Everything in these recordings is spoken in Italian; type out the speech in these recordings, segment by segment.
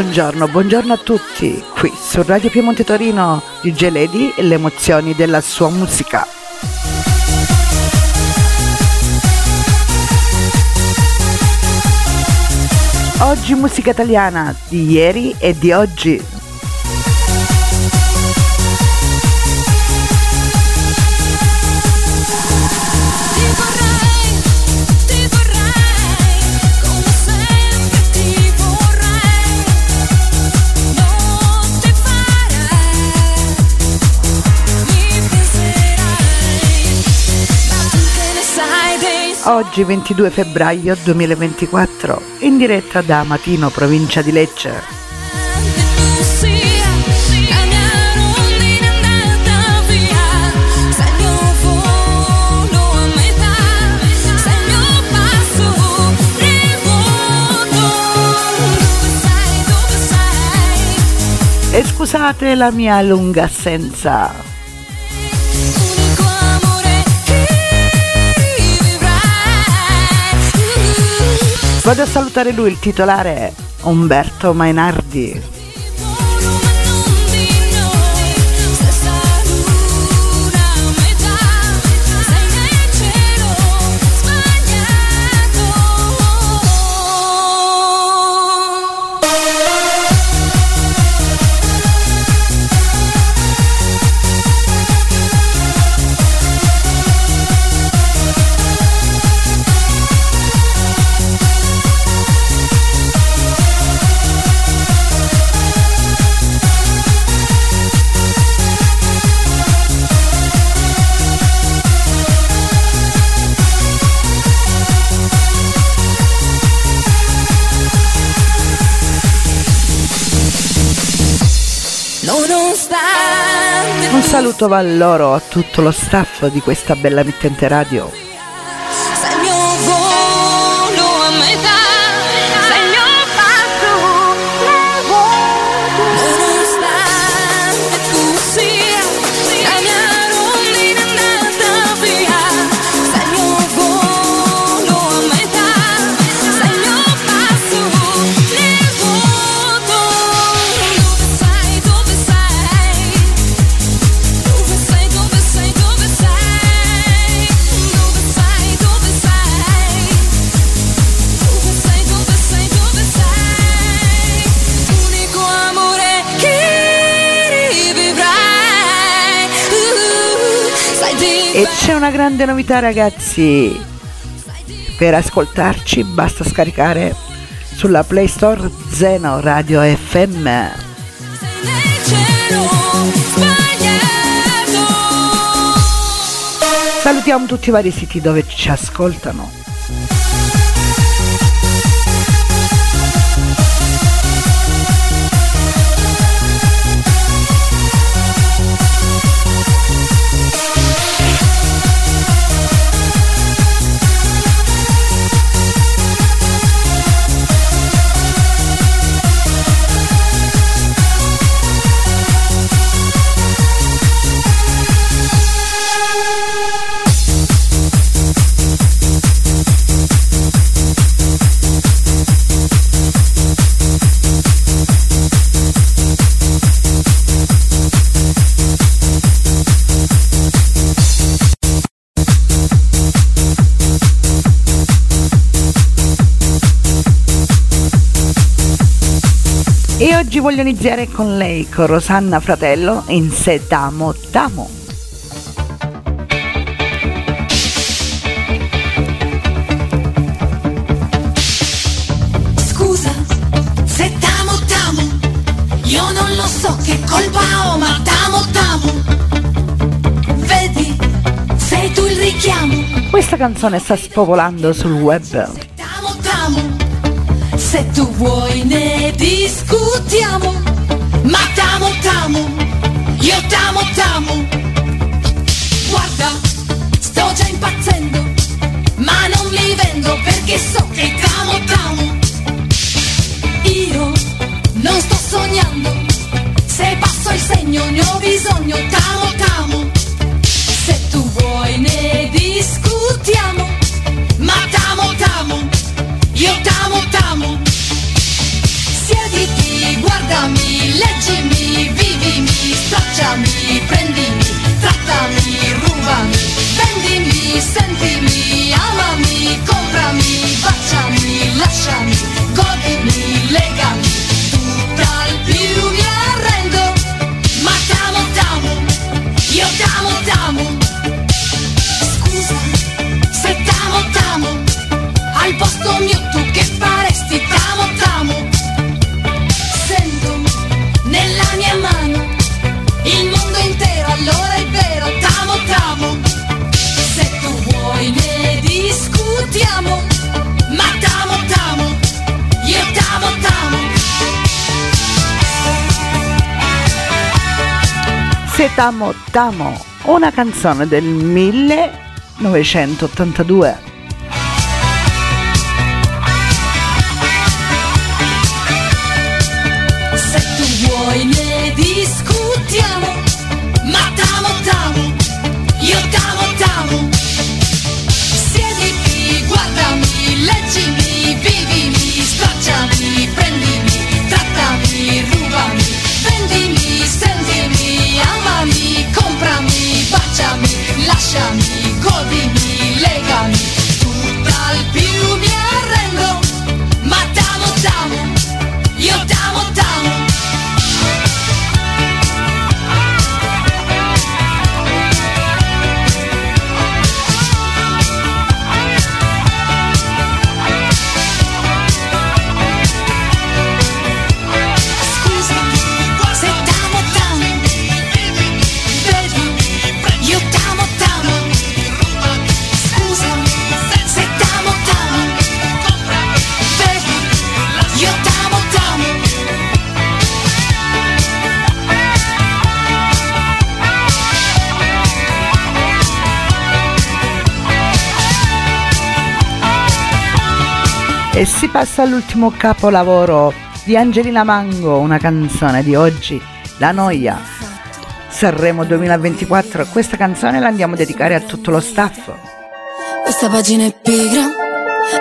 Buongiorno, buongiorno a tutti, qui su Radio Piemonte Torino, DJ Lady e le emozioni della sua musica. Oggi musica italiana di ieri e di oggi. Oggi 22 febbraio 2024, in diretta da Matino, provincia di Lecce. E scusate la mia lunga assenza. Vado a salutare lui, il titolare Umberto Mainardi. Saluto va a loro, a tutto lo staff di questa bella mittente radio. C'è una grande novità ragazzi. Per ascoltarci basta scaricare sulla Play Store Zeno Radio FM. Salutiamo tutti i vari siti dove ci ascoltano. Oggi voglio iniziare con lei, con Rosanna Fratello, in Se Damo Damo. Scusa, se t'amo t'amo, io non lo so che colpa ho, ma t'amo t'amo. Vedi, sei tu il richiamo. Questa canzone sta spopolando sul web. Se tu vuoi ne discutiamo. Ma t'amo t'amo, io t'amo t'amo. Guarda, sto già impazzendo, ma non mi vendo perché so che t'amo t'amo. Io non sto sognando, se passo il segno ne ho bisogno, t'amo t'amo. Sentimi, amami, comprami, baciami, t'amo t'amo, una canzone del 1982. E si passa all'ultimo capolavoro di Angelina Mango, una canzone di oggi, La Noia. Sanremo 2024, questa canzone la andiamo a dedicare a tutto lo staff. Questa pagina è pigra,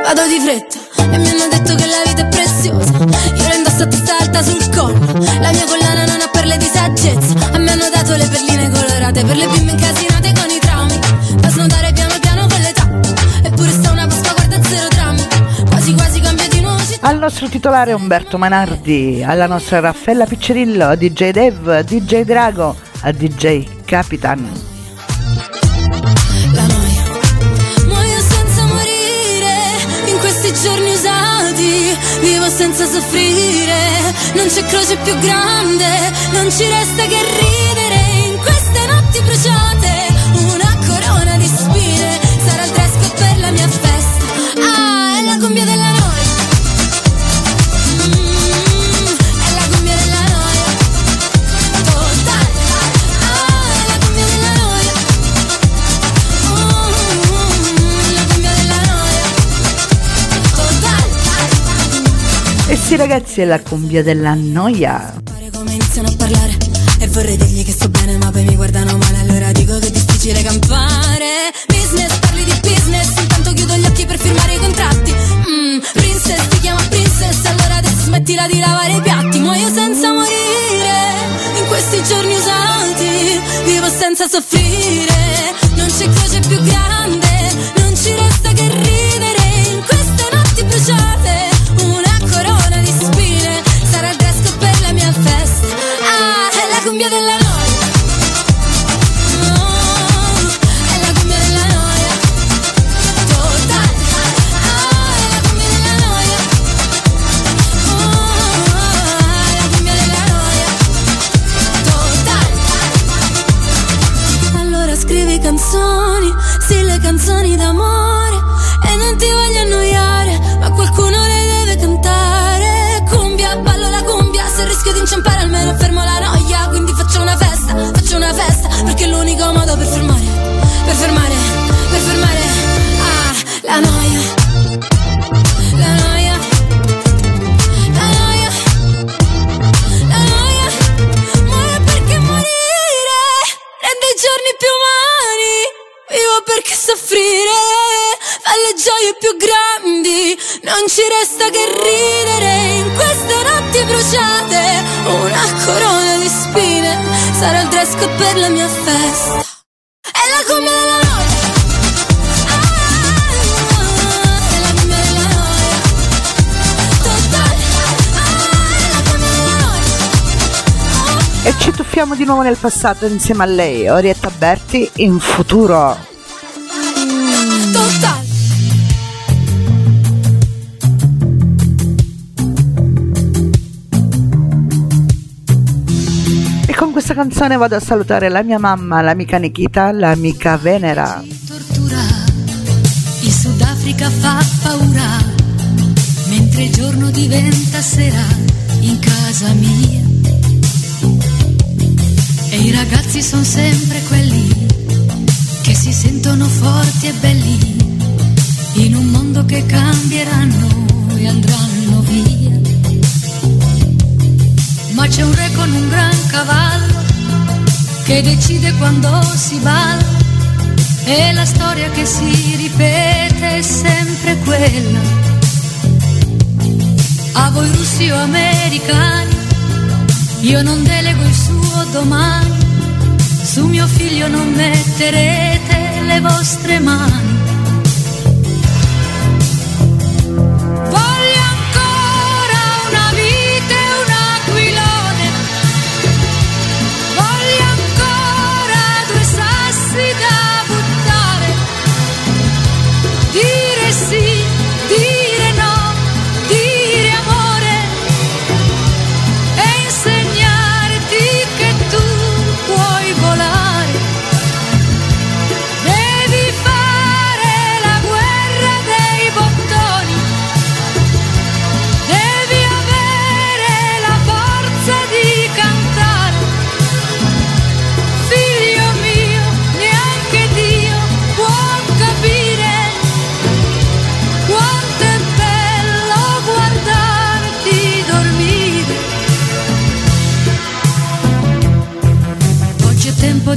vado di fretta e mi hanno detto che la vita è preziosa. Io la indosso a testa alta sul collo, la mia collana non ha perle di saggezza. A me hanno dato le perline colorate per le bimbe incasinate con nostro titolare Umberto Manardi, alla nostra Raffaella Piccerillo, a DJ Dev, DJ Drago, a DJ Capitan. Muoio senza morire in questi giorni usati. Vivo senza soffrire, non c'è croce più grande, non ci resta che ridere in queste notti bruciate. Una corona di spine sarà il dress per la mia festa. Ah, è la cumbia della Sì ragazzi, è la cumbia della noia. Come iniziano a parlare E vorrei dirgli che sto bene ma poi mi guardano male Allora dico che è difficile campare. Business, parli di business Intanto chiudo gli occhi per firmare i contratti. Mm, Princess, ti chiama princess Allora adesso smettila di lavare i piatti. Muoio senza morire In questi giorni usati Vivo senza soffrire. Non c'è croce più grande mia festa. È la gomma della noia. E ci tuffiamo di nuovo nel passato insieme a lei, Orietta Berti, in futuro. Total. Questa canzone vado a salutare la mia mamma, l'amica Nikita, l'amica Venera. Tortura, il Sudafrica fa paura, mentre il giorno diventa sera in casa mia. E i ragazzi sono sempre quelli che si sentono forti e belli in un mondo che cambieranno e andranno via. Ma c'è un re con un gran cavallo che decide quando si balla e la storia che si ripete è sempre quella. A voi russi o americani, io non delego il suo domani, su mio figlio non metterete le vostre mani.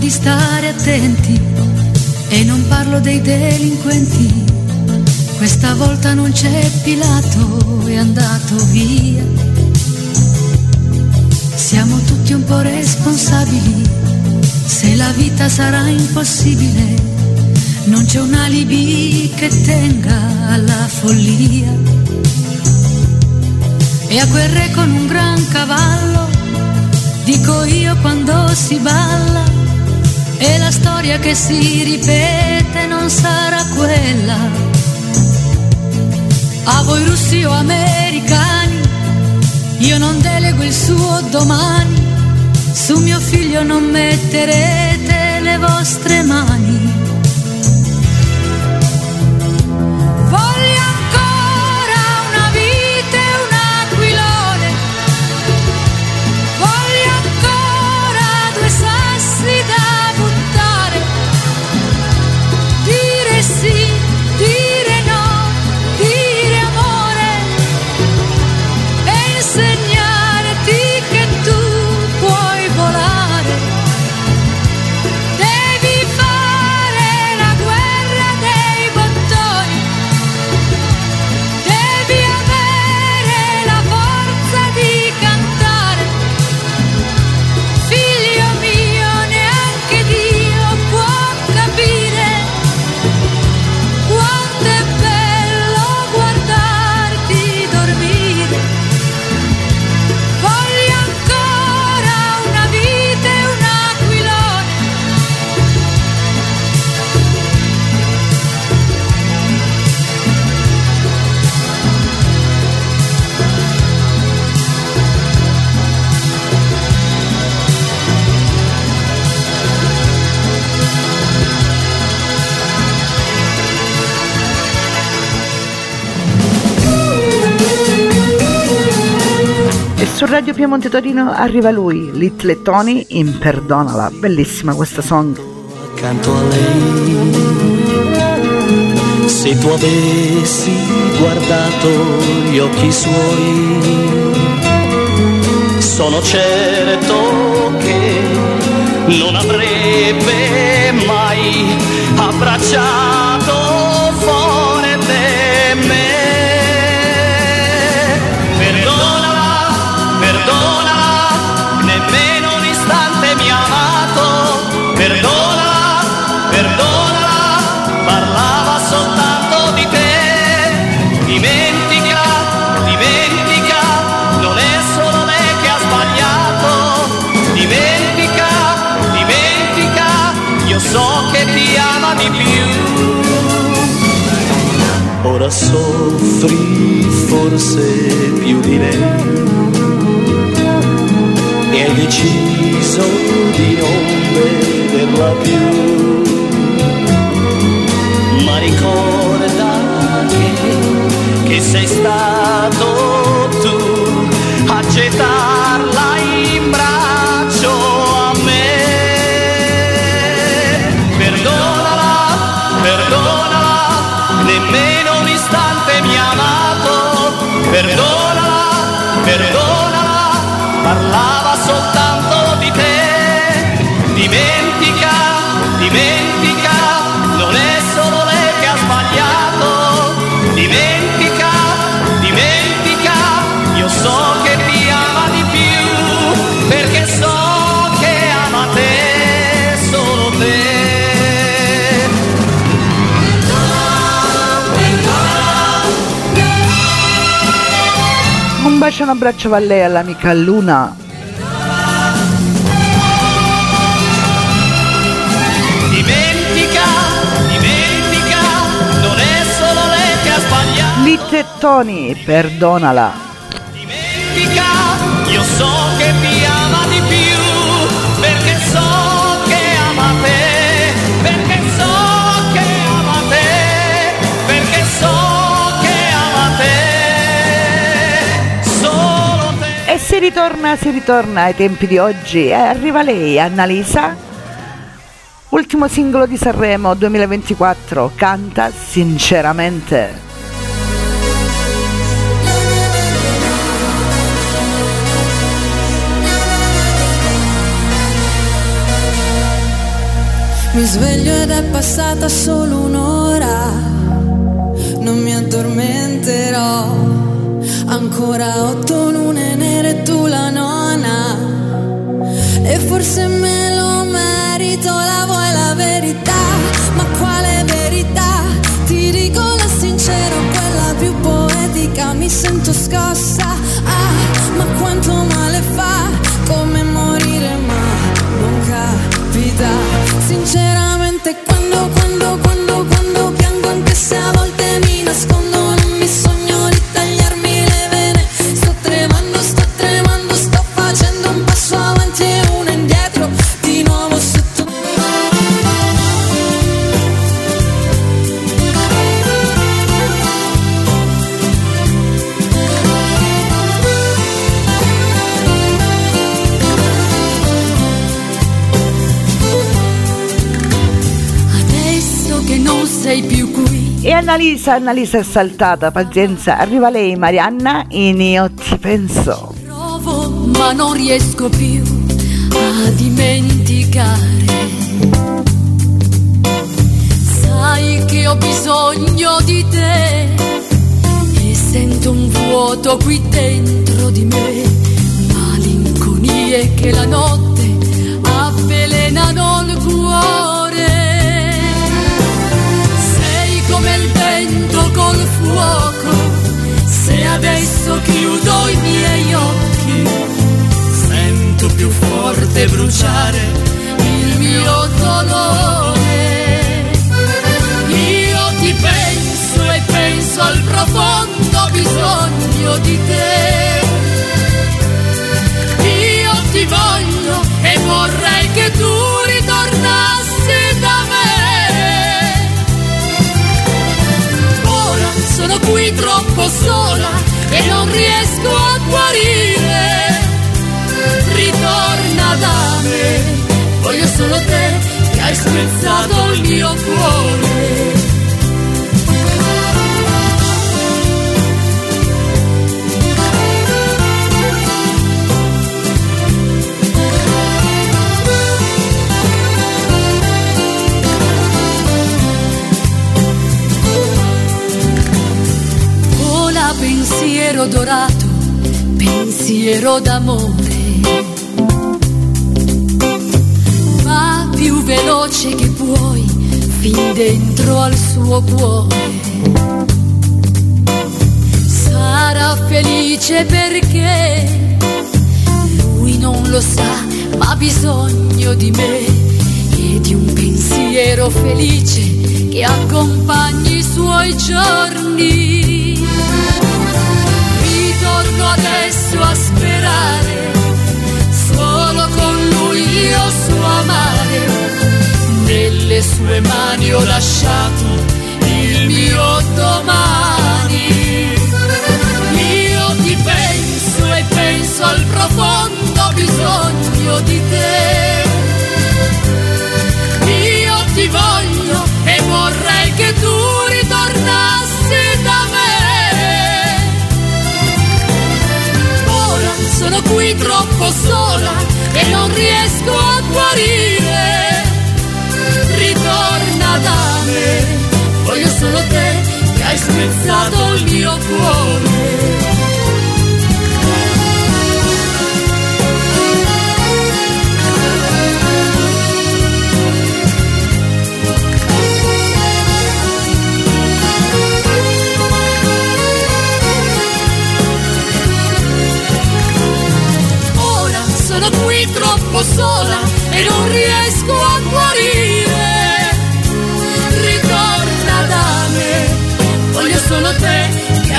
Di stare attenti e non parlo dei delinquenti. Questa volta non c'è Pilato, è andato via. Siamo tutti un po' responsabili, se la vita sarà impossibile, non c'è un alibi che tenga alla follia. E a quel re con un gran cavallo, dico io quando si balla, e la storia che si ripete non sarà quella. A voi russi o americani, io non delego il suo domani, su mio figlio non metterete le vostre mani. Su Radio Piemonte Torino arriva lui, Little Tony, in Perdonala. Bellissima questa song. accanto a lei. Se tu avessi guardato gli occhi suoi, sono certo che non avrebbe mai abbracciato soffri forse più di lei e hai deciso di non vederla più. Ma ricorda che, che sei stato tu a amato. Perdonala, perdonala, bacio e un abbraccio a lei all'amica Luna. Dimentica, dimentica, non è solo lei che ha sbagliato. Litte Tony, perdonala. Dimentica, io so che ti ritorna, si ritorna ai tempi di oggi e arriva lei, Annalisa. Ultimo singolo di Sanremo 2024, canta sinceramente. Mi sveglio ed è passata solo un'ora, non mi addormenterò. Ancora otto lune nere, tu. E forse me lo merito, la vuoi la verità? Ma quale verità? Ti dico la sincera, quella più poetica, mi sento scossa. Ah, ma quanto male Annalisa, Annalisa è saltata, pazienza, arriva lei, Marianna, in Io ti penso. Provo ma non riesco più a dimenticare. Sai che ho bisogno di te e sento un vuoto qui dentro di me, malinconie che la notte avvelenano il adesso chiudo i miei occhi, sento più forte bruciare il mio dolore. Io ti penso e penso al profondo bisogno di te. Io ti voglio e vorrei che tu ritornassi da me. Ora sono qui troppo sola e non riesco a guarire. Ritorna da me, voglio solo te che hai spezzato il mio cuore. Pensiero dorato, pensiero d'amore. Va più veloce che puoi, fin dentro al suo cuore. Sarà felice perché lui non lo sa, ma ha bisogno di me e di un pensiero felice che accompagni i suoi giorni. Ritorno adesso a sperare, solo con lui io so amare. Nelle sue mani ho lasciato spezzato il mio cuore. Ora sola e non riesco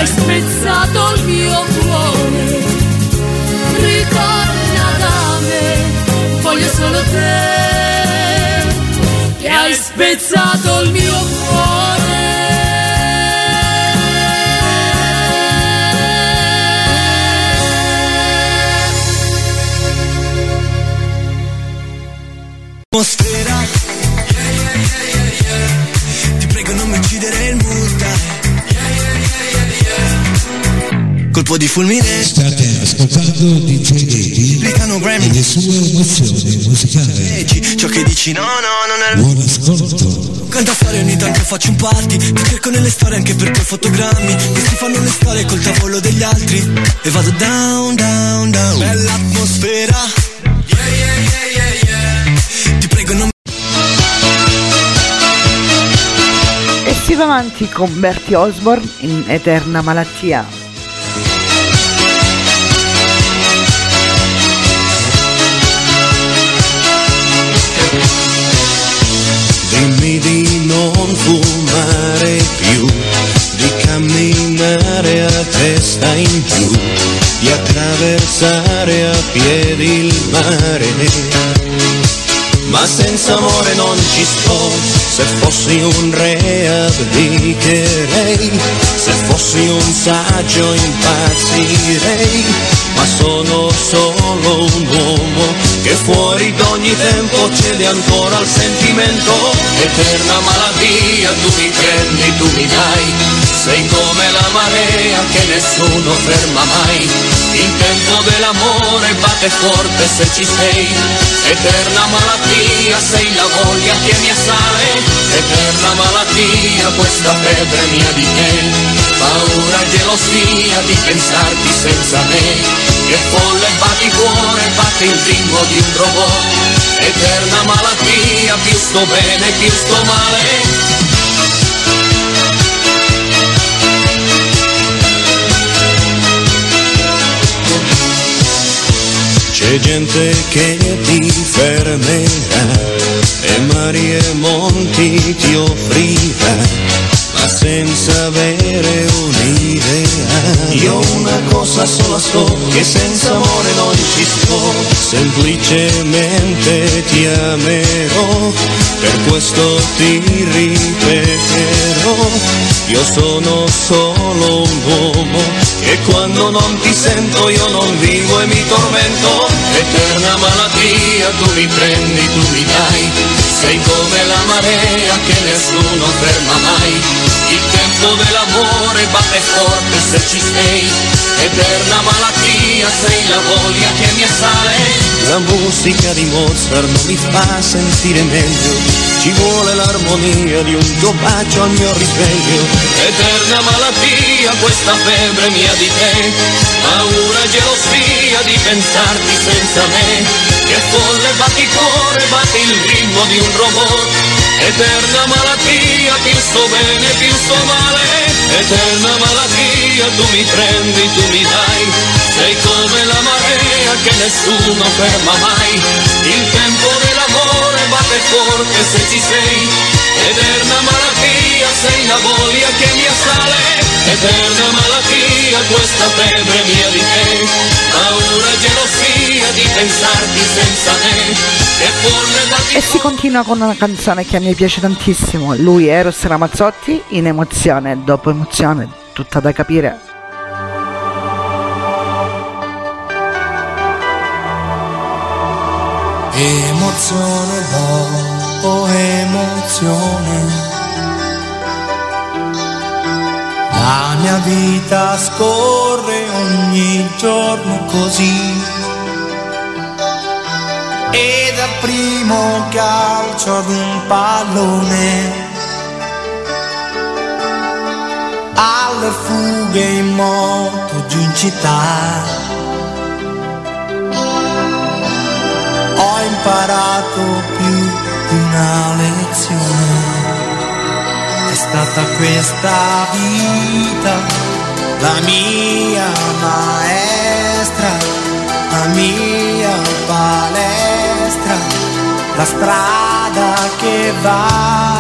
hai spezzato il mio cuore. Ritorna da me, voglio solo te che hai spezzato il mio Atmosfera Colpo di fulmine. State ascoltando DJ Eddie Replicano Grammy. e le sue emozioni musicali. Ciò che dici. No no non è Buon ascolto. Canta storie ogni tanto faccio un party. Ti cerco nelle storie anche perché ho fotogrammi. Questi fanno le storie col tavolo degli altri. E vado down down down. Bella atmosfera. Yeah yeah yeah yeah yeah. Ti prego non E si va avanti con Bertie Osborne in Eterna Malattia. Dimmi di non fumare più, di camminare a testa in giù, di attraversare a piedi il mare. Ma senza amore non ci sto, se fossi un re abdicherei, se fossi un saggio impazzirei, ma sono solo un uomo che fuori d'ogni tempo cede ancora al sentimento, eterna malattia, tu mi prendi, tu mi dai, sei come la marea che nessuno ferma mai, il dell'amore batte forte se ci sei, eterna malattia, sei la voglia che mi assale, eterna malattia, questa febbre mia di te, paura e gelosia di pensarti senza me, che folle batti cuore, batte il ritmo di un robot, eterna malattia, più sto bene, più sto male, C'è gente che ti fermerà e mari e monti ti offrirà, senza avere un'idea. Io una cosa sola so, che senza amore non ci sto, semplicemente ti amerò, per questo ti ripeterò. Io sono solo un uomo e quando non ti sento io non vivo e mi tormento. Eterna malattia, tu mi prendi, tu mi dai, sei come la marea che nessuno ferma mai. Il tempo dell'amore batte forte se ci sei, eterna malattia, sei la voglia che mi assale. La musica di Mozart non mi fa sentire meglio, ci vuole l'armonia di un tuo bacio al mio risveglio. Eterna malattia, questa febbre mia di te, paura e gelosia di pensarti senza me, che folle batti cuore, batti il ritmo di un robot. Eterna malattia, più sto bene, più sto male, eterna malattia, tu mi prendi, tu mi dai. Sei come la marea che nessuno ferma mai. Il tempo dell'amore batte forte se ci sei. Eterna malattia, sei la voglia che mi assale. Eterna malattia, questa febbre mia di te. Paura e gelosia di pensarti senza darti E si continua con una canzone che a me piace tantissimo. Lui, Eros Ramazzotti, in emozione, dopo emozione, tutta da capire. Emozione dopo emozione. La mia vita scorre ogni giorno così. E dal primo calcio ad un pallone. Alle fughe in moto giù in città. ho imparato più di una lezione. È stata questa vita la mia maestra, la mia palestra, la strada che va.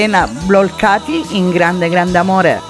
Serena Blolcati in grande grande amore.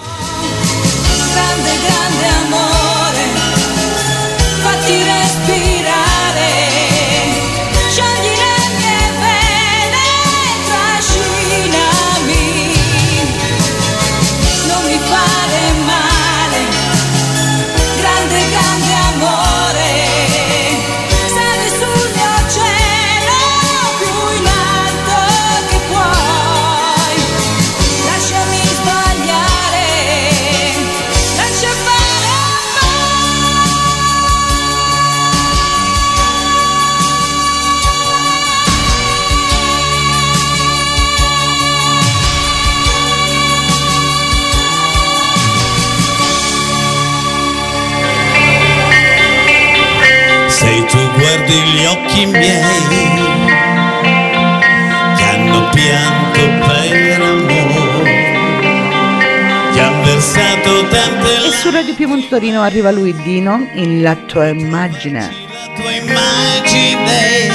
Radio Piemonte Torino arriva lui Dino in La tua immagine. La tua immagine,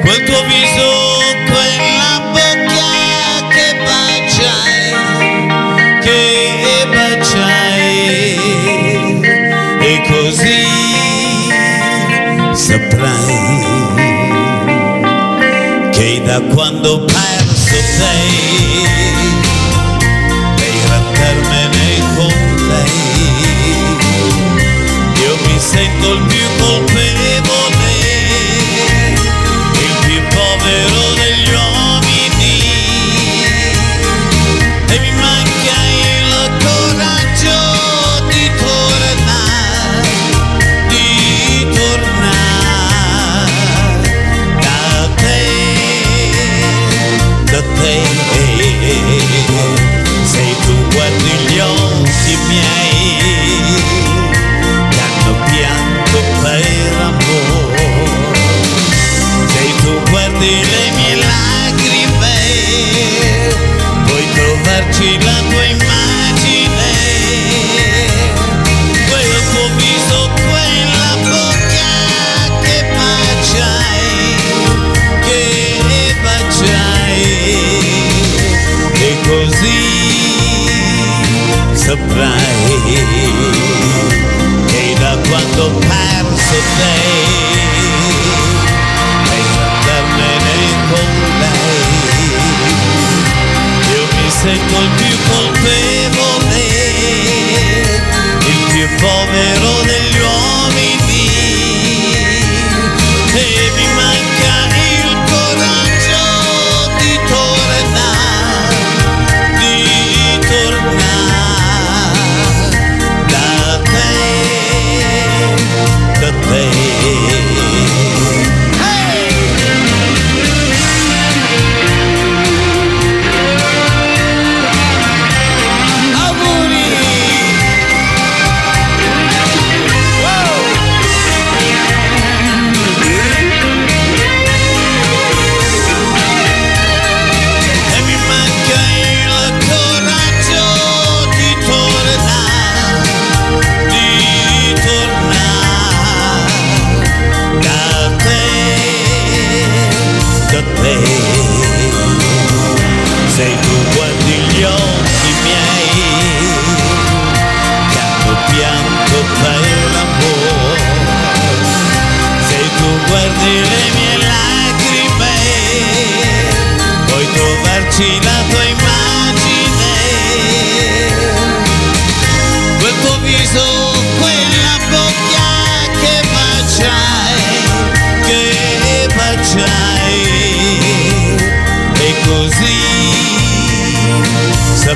quel tuo viso, quella bocca che baciai, che baciai, e così saprai che da quando parli nothing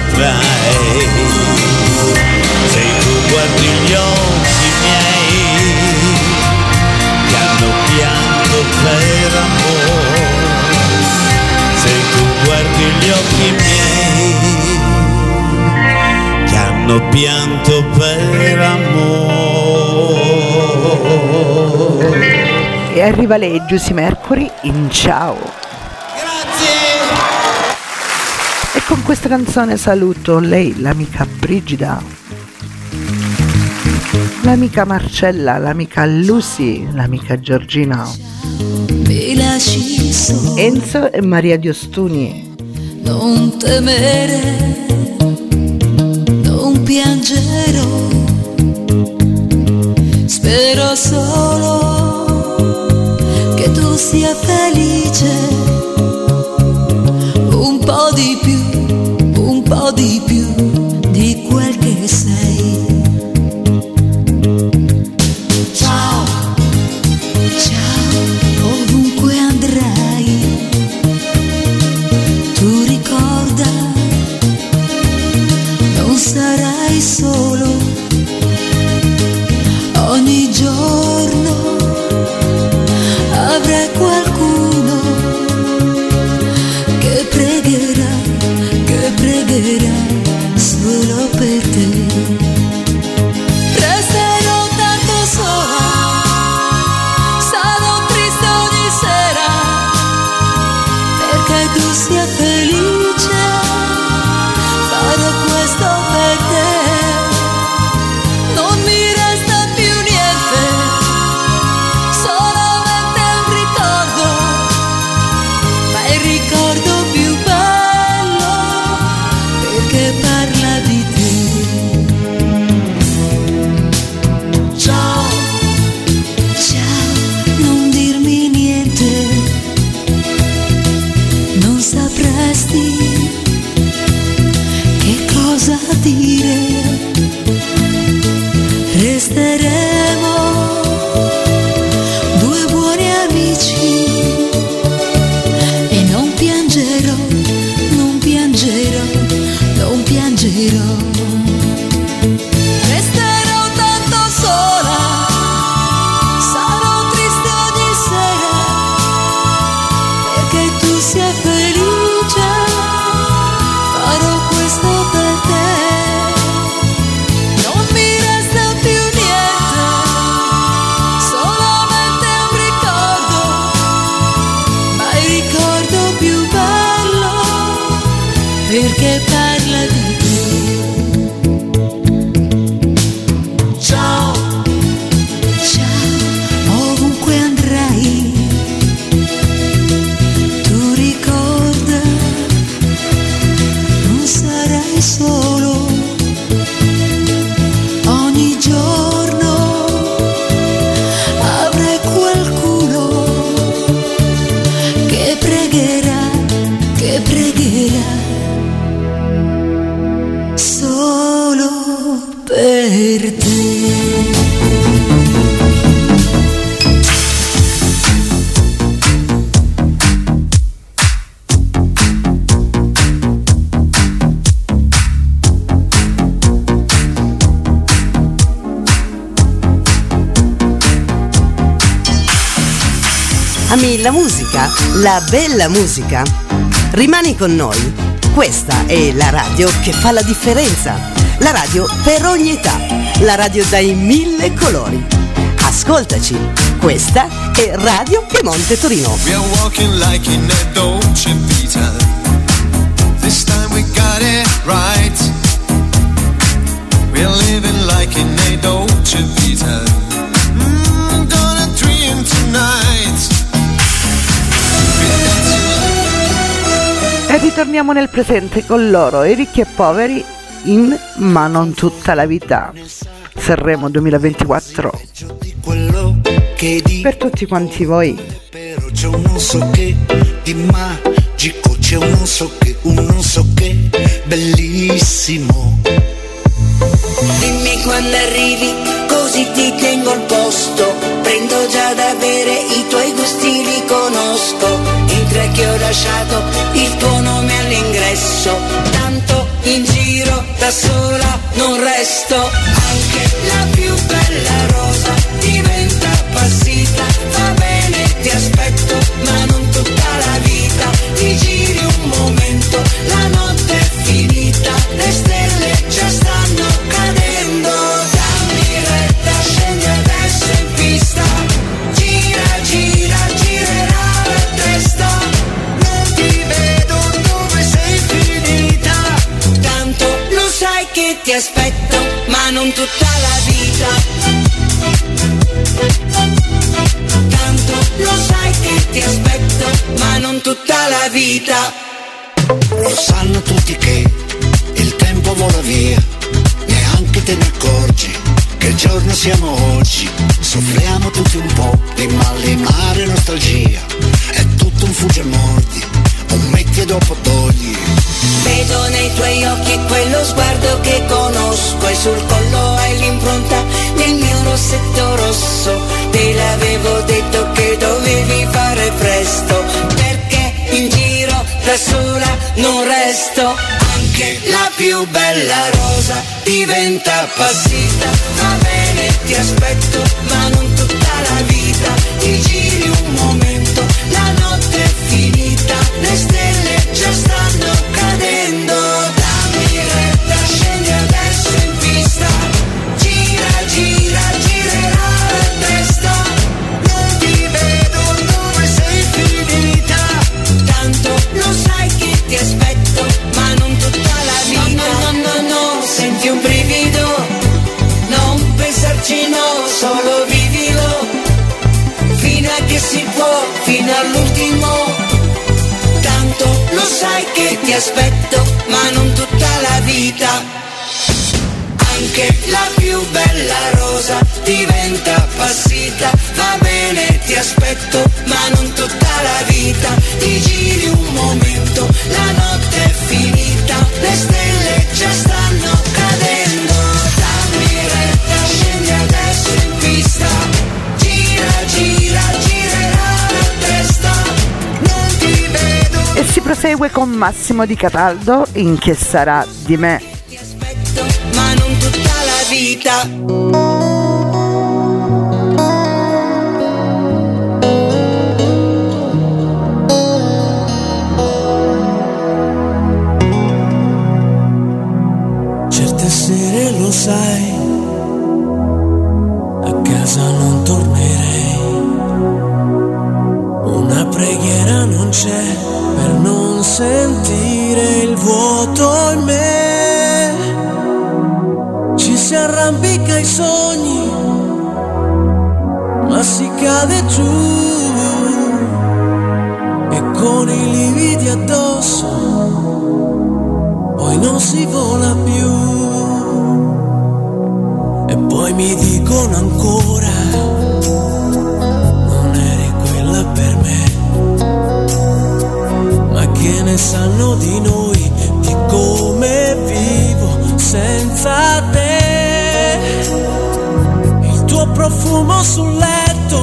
saprai, se tu guardi gli occhi miei, che hanno pianto per amore, se tu guardi gli occhi miei, che hanno pianto per amore. E arriva lei, Giusy Mercury, in ciao. Con questa canzone saluto lei, l'amica Brigida, l'amica Marcella, l'amica Lucy, l'amica Giorgina, Enzo e Maria Diostuni. non temere, non piangerò. Spero solo che tu sia felice. Ami la musica? La bella musica? Rimani con noi. Questa è la radio che fa la differenza. La radio per ogni età. La radio dai mille colori. Ascoltaci. Questa è Radio Piemonte Torino. We are walking like in a Dolce Vita. This time we got it right. We living like in a Dolce Vita. Mm, gonna dream tonight. Ritorniamo nel presente con loro, i ricchi e poveri, in Ma non tutta la vita. Sanremo 2024. quello che di Per tutti quanti voi. però c'è un non so che di magico dice un non so che, un non so che, bellissimo. Dimmi quando arrivi, così ti tengo al posto. Prendo già da bere, i tuoi gusti li conosco. Entra che ho lasciato il tuo nome all'ingresso. Tanto in giro da sola non resto. Anche la ti aspetto, ma non tutta la vita. Tanto lo sai che ti aspetto, ma non tutta la vita. Lo sanno tutti che il tempo vola via, neanche te ne accorgi che giorno siamo oggi. Soffriamo tutti un po' di malimare nostalgia, è tutto un fugge mordi, un metti e dopo togli. Vedo nei tuoi occhi quello sguardo che conosco e sul collo hai l'impronta del mio rossetto rosso. Te l'avevo detto che dovevi fare presto, perché in giro da sola non resto. Anche la più bella rosa diventa passita. Va bene, ti aspetto, ma non tutta la vita. Ti giri sai che ti aspetto, ma non tutta la vita. Anche la più bella rosa diventa appassita. Va bene, ti aspetto, ma non tutta la vita. Ti giri un momento, la notte è finita. Le stelle già stanno si prosegue con Massimo Di Cataldo in Che sarà di me. ma non tutta la vita. Certe sere lo sai, a casa non cade giù. E con i lividi addosso poi non si vola più. E poi mi dicono ancora, non eri quella per me. Ma che ne sanno di noi, di come vivo senza te? Il tuo profumo sul letto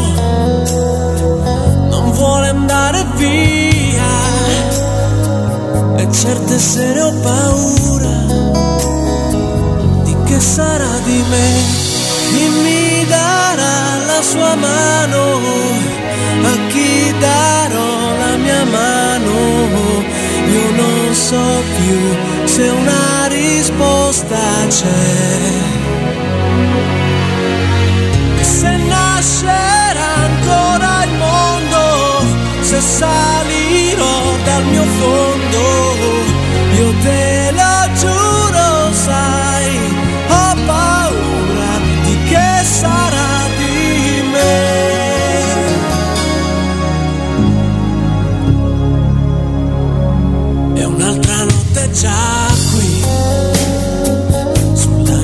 non vuole andare via e certe sere ho paura di che sarà di me. Chi mi darà la sua mano? A chi darò la mia mano? Io non so più se una risposta c'è. Se salirò dal mio fondo, io te lo giuro, sai, ho paura di che sarà di me. E un'altra notte già qui, sulla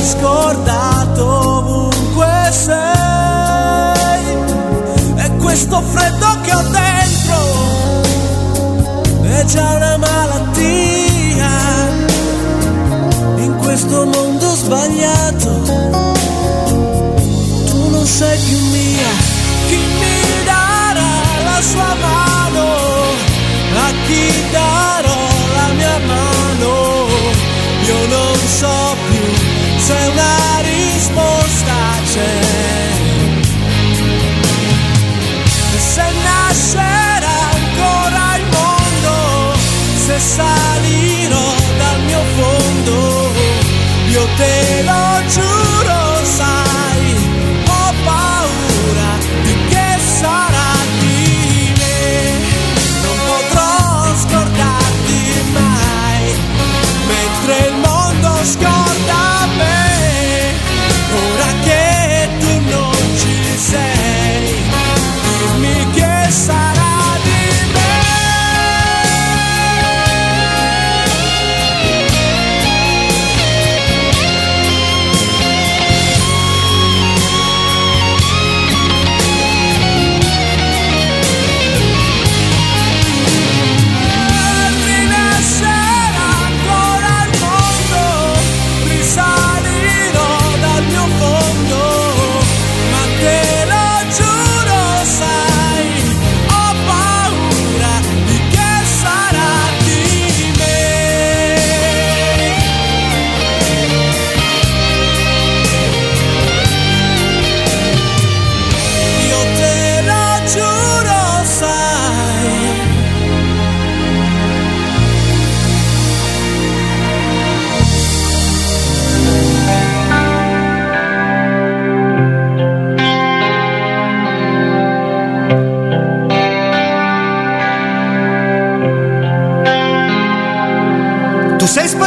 sei scordato ovunque sei. E questo freddo che ho dentro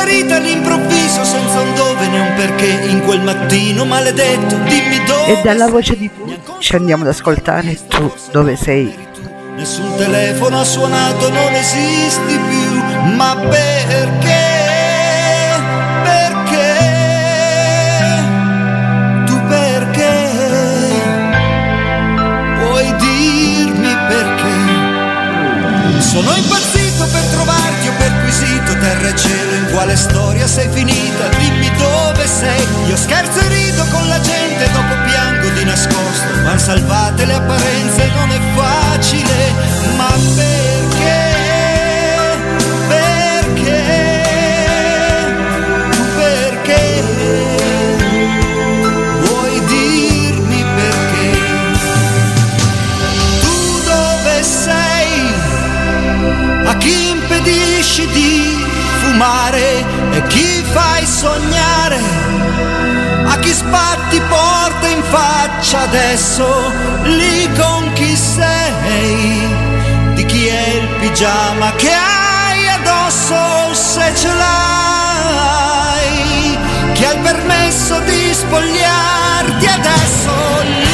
sparita all'improvviso senza un dove né un perché in quel mattino maledetto. Dimmi dove. E dalla voce di ci andiamo ad ascoltare tu dove sei. Nessun telefono ha suonato, non esisti più. Ma perché? Perché? Tu perché? Puoi dirmi perché? Sono impazzito quale storia sei finita? Dimmi dove sei. Io scherzo e rido con la gente, dopo piango di nascosto. Van salvate le apparenze, non è facile, ma perché? Perché? Perché? Vuoi dirmi perché? Tu dove sei? A chi impedisci di fumare e chi fai sognare? A chi spatti porte in faccia adesso? Lì con chi sei? Di chi è il pigiama che hai addosso se ce l'hai? Chi ha il permesso di spogliarti adesso? Lì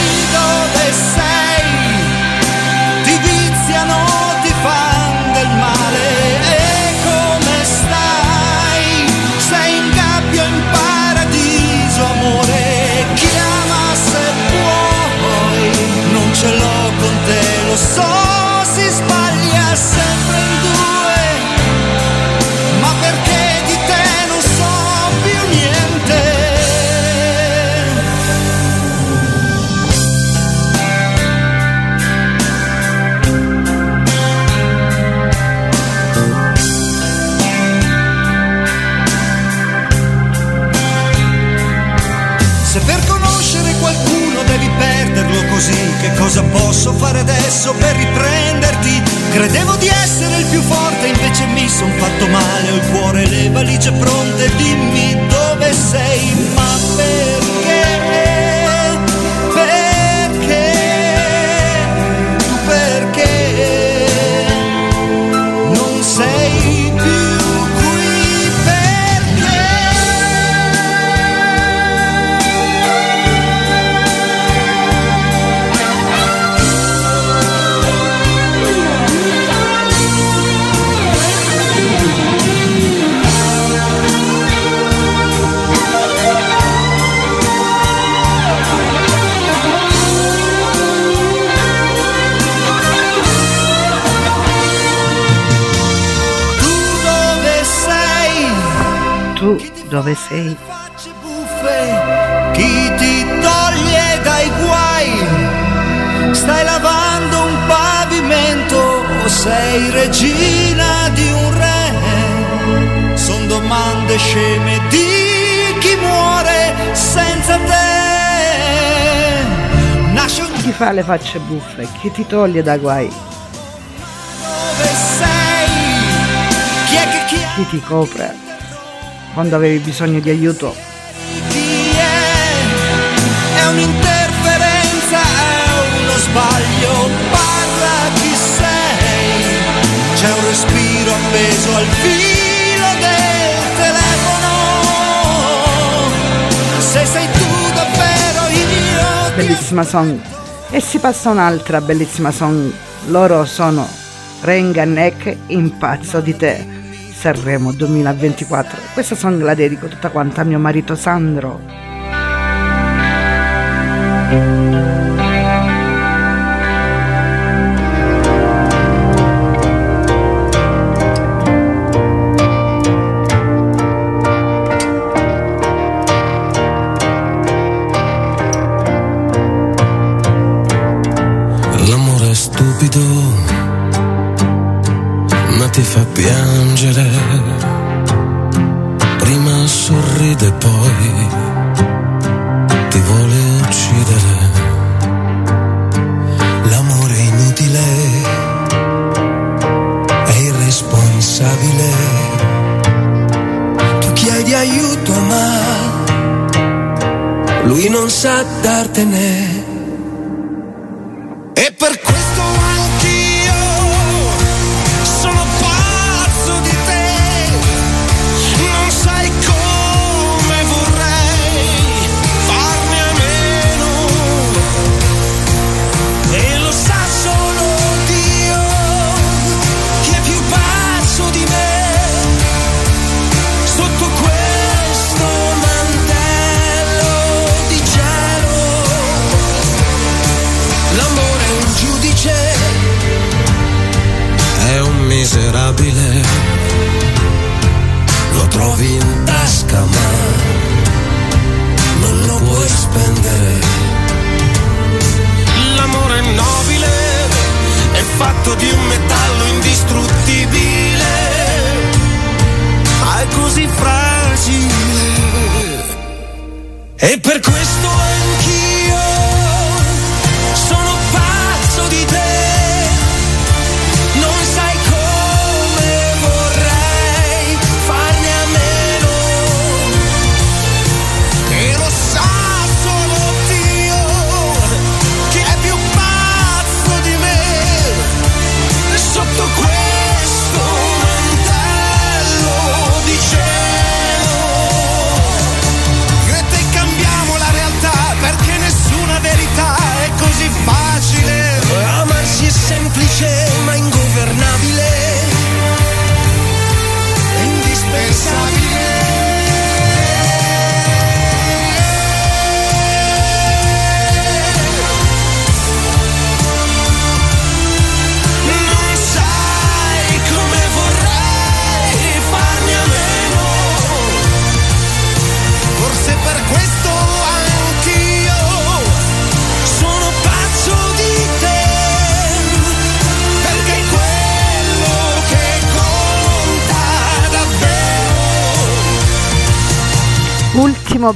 te, lo so, si sbaglia sei? Chi ti toglie dai guai? Stai lavando un pavimento o sei regina di un re? Sono domande sceme di chi muore senza te. Nasce un Chi fa le facce buffe? Chi ti toglie da guai? dove sei? Chi è che chi è? Chi ti copre? Quando avevi bisogno di aiuto? È un'interferenza, è uno sbaglio, parla chi sei. C'è un respiro appeso al filo del telefono. Se sei tu davvero io. Bellissima song. E si passa un'altra bellissima song. Loro sono Renga Neck Impazzo di te. Sanremo 2024. Questa song la dedico tutta quanta a mio marito Sandro. Sa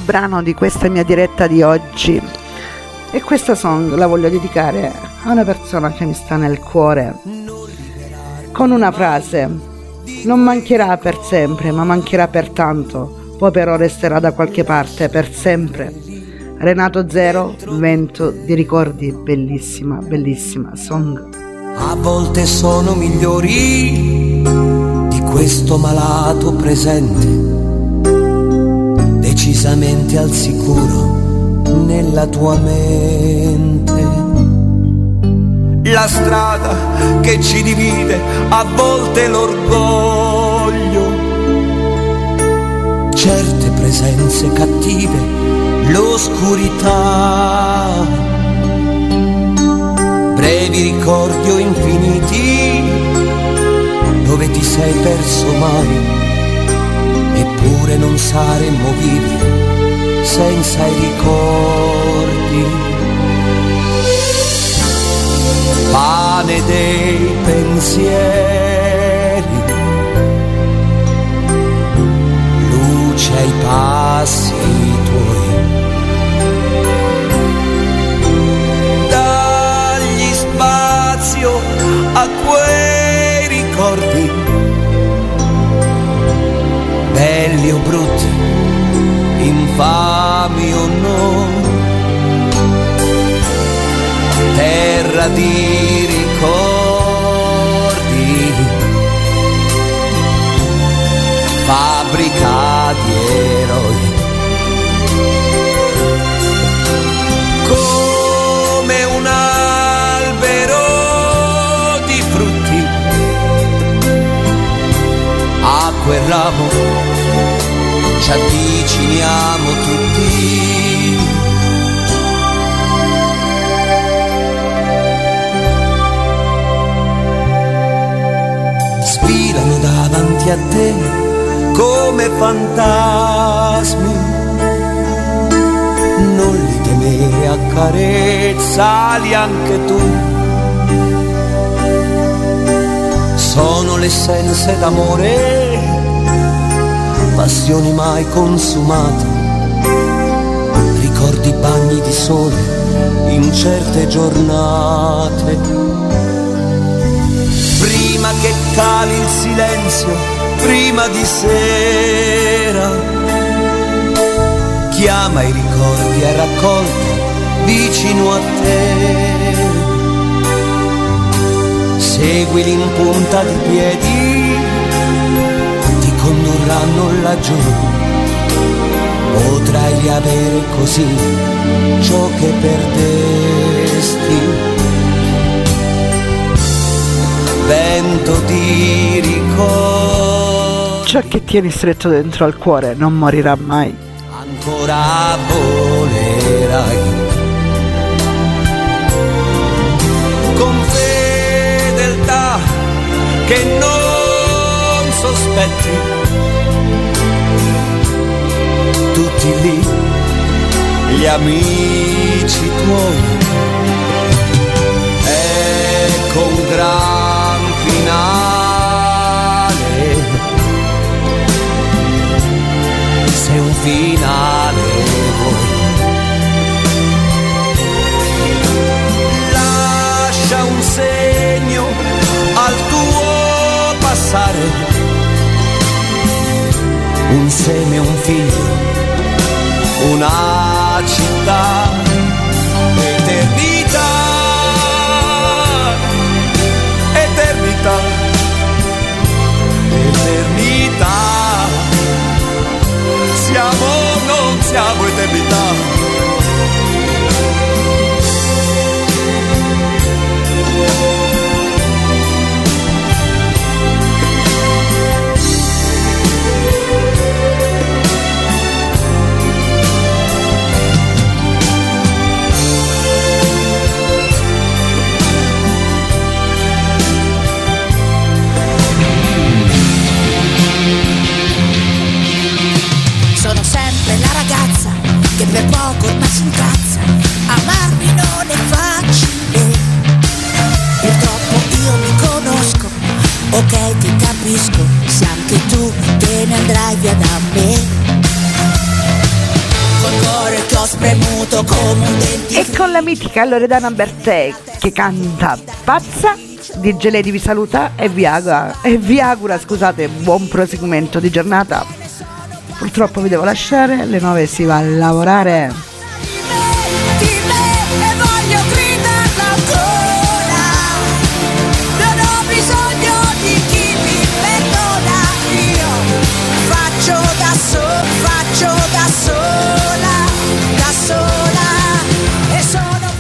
brano di questa mia diretta di oggi. E questa song la voglio dedicare a una persona che mi sta nel cuore. Con una frase. Non mancherà per sempre, ma mancherà per tanto. Poi però resterà da qualche parte per sempre. Renato Zero, vento di ricordi, bellissima, bellissima song. A volte sono migliori di questo malato presente, decisamente al sicuro nella tua mente. La strada che ci divide a volte l'orgoglio. Certe presenze cattive, l'oscurità. Brevi ricordi o infiniti, dove ti sei perso mai, eppure non saremmo vivi senza i ricordi. Pane dei pensieri, luce ai passi brutti, infami o no, terra di ci avviciniamo tutti. Sfilano davanti a te come fantasmi. Non li temere, accarezzali anche tu. Sono l'essenza d'amore passioni mai consumate, ricordi bagni di sole in certe giornate. Prima che cali il silenzio, prima di sera, chiama i ricordi e raccolti vicino a te. Seguili in punta di piedi condurranno laggiù. Potrai riavere così ciò che perdesti. Vento di ricordi, Ciò che tieni stretto dentro al cuore non morirà mai. ancora volerai. Con fedeltà che non sospetti tutti lì gli amici tuoi. Ecco un gran finale. Se un finale vuoi. Lascia un segno al tuo passare. Un seme, un figlio, una città, eternità, eternità, eternità. Siamo, non siamo eternità. Per poco ormai si incazza. Amarmi non è facile. Purtroppo io mi conosco, ok ti capisco. Se anche tu te ne andrai via da me. E con la mitica Loredana Bertè che canta Pazza, DJ Lady vi saluta e vi augura, e vi augura scusate, buon proseguimento di giornata. Purtroppo vi devo lasciare, alle 9 si va a lavorare.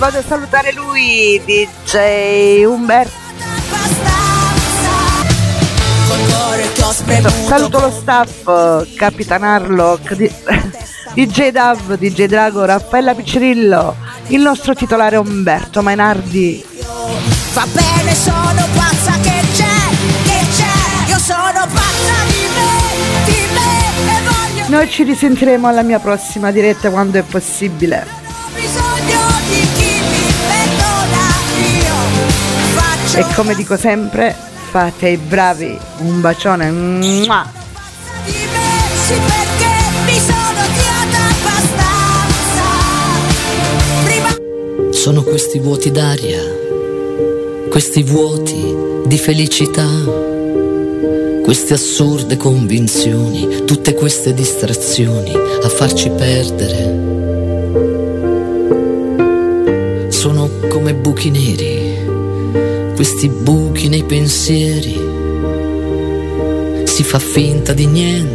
Vado a salutare lui, DJ Umberto. Saluto lo staff, Capitan Harlock, DJ Dav, DJ Drago, Raffaella Piccirillo, il nostro titolare Umberto Mainardi. Va bene, sono pazza che c'è, che c'è. Io sono pazza di me, di me. E voglio Noi ci risentiremo alla mia prossima diretta quando è possibile. E come dico sempre, fate i bravi. Un bacione. Mua. Sono questi vuoti d'aria, questi vuoti di felicità, queste assurde convinzioni, tutte queste distrazioni a farci perdere. Sono come buchi neri, questi buchi nei pensieri. Si fa finta di niente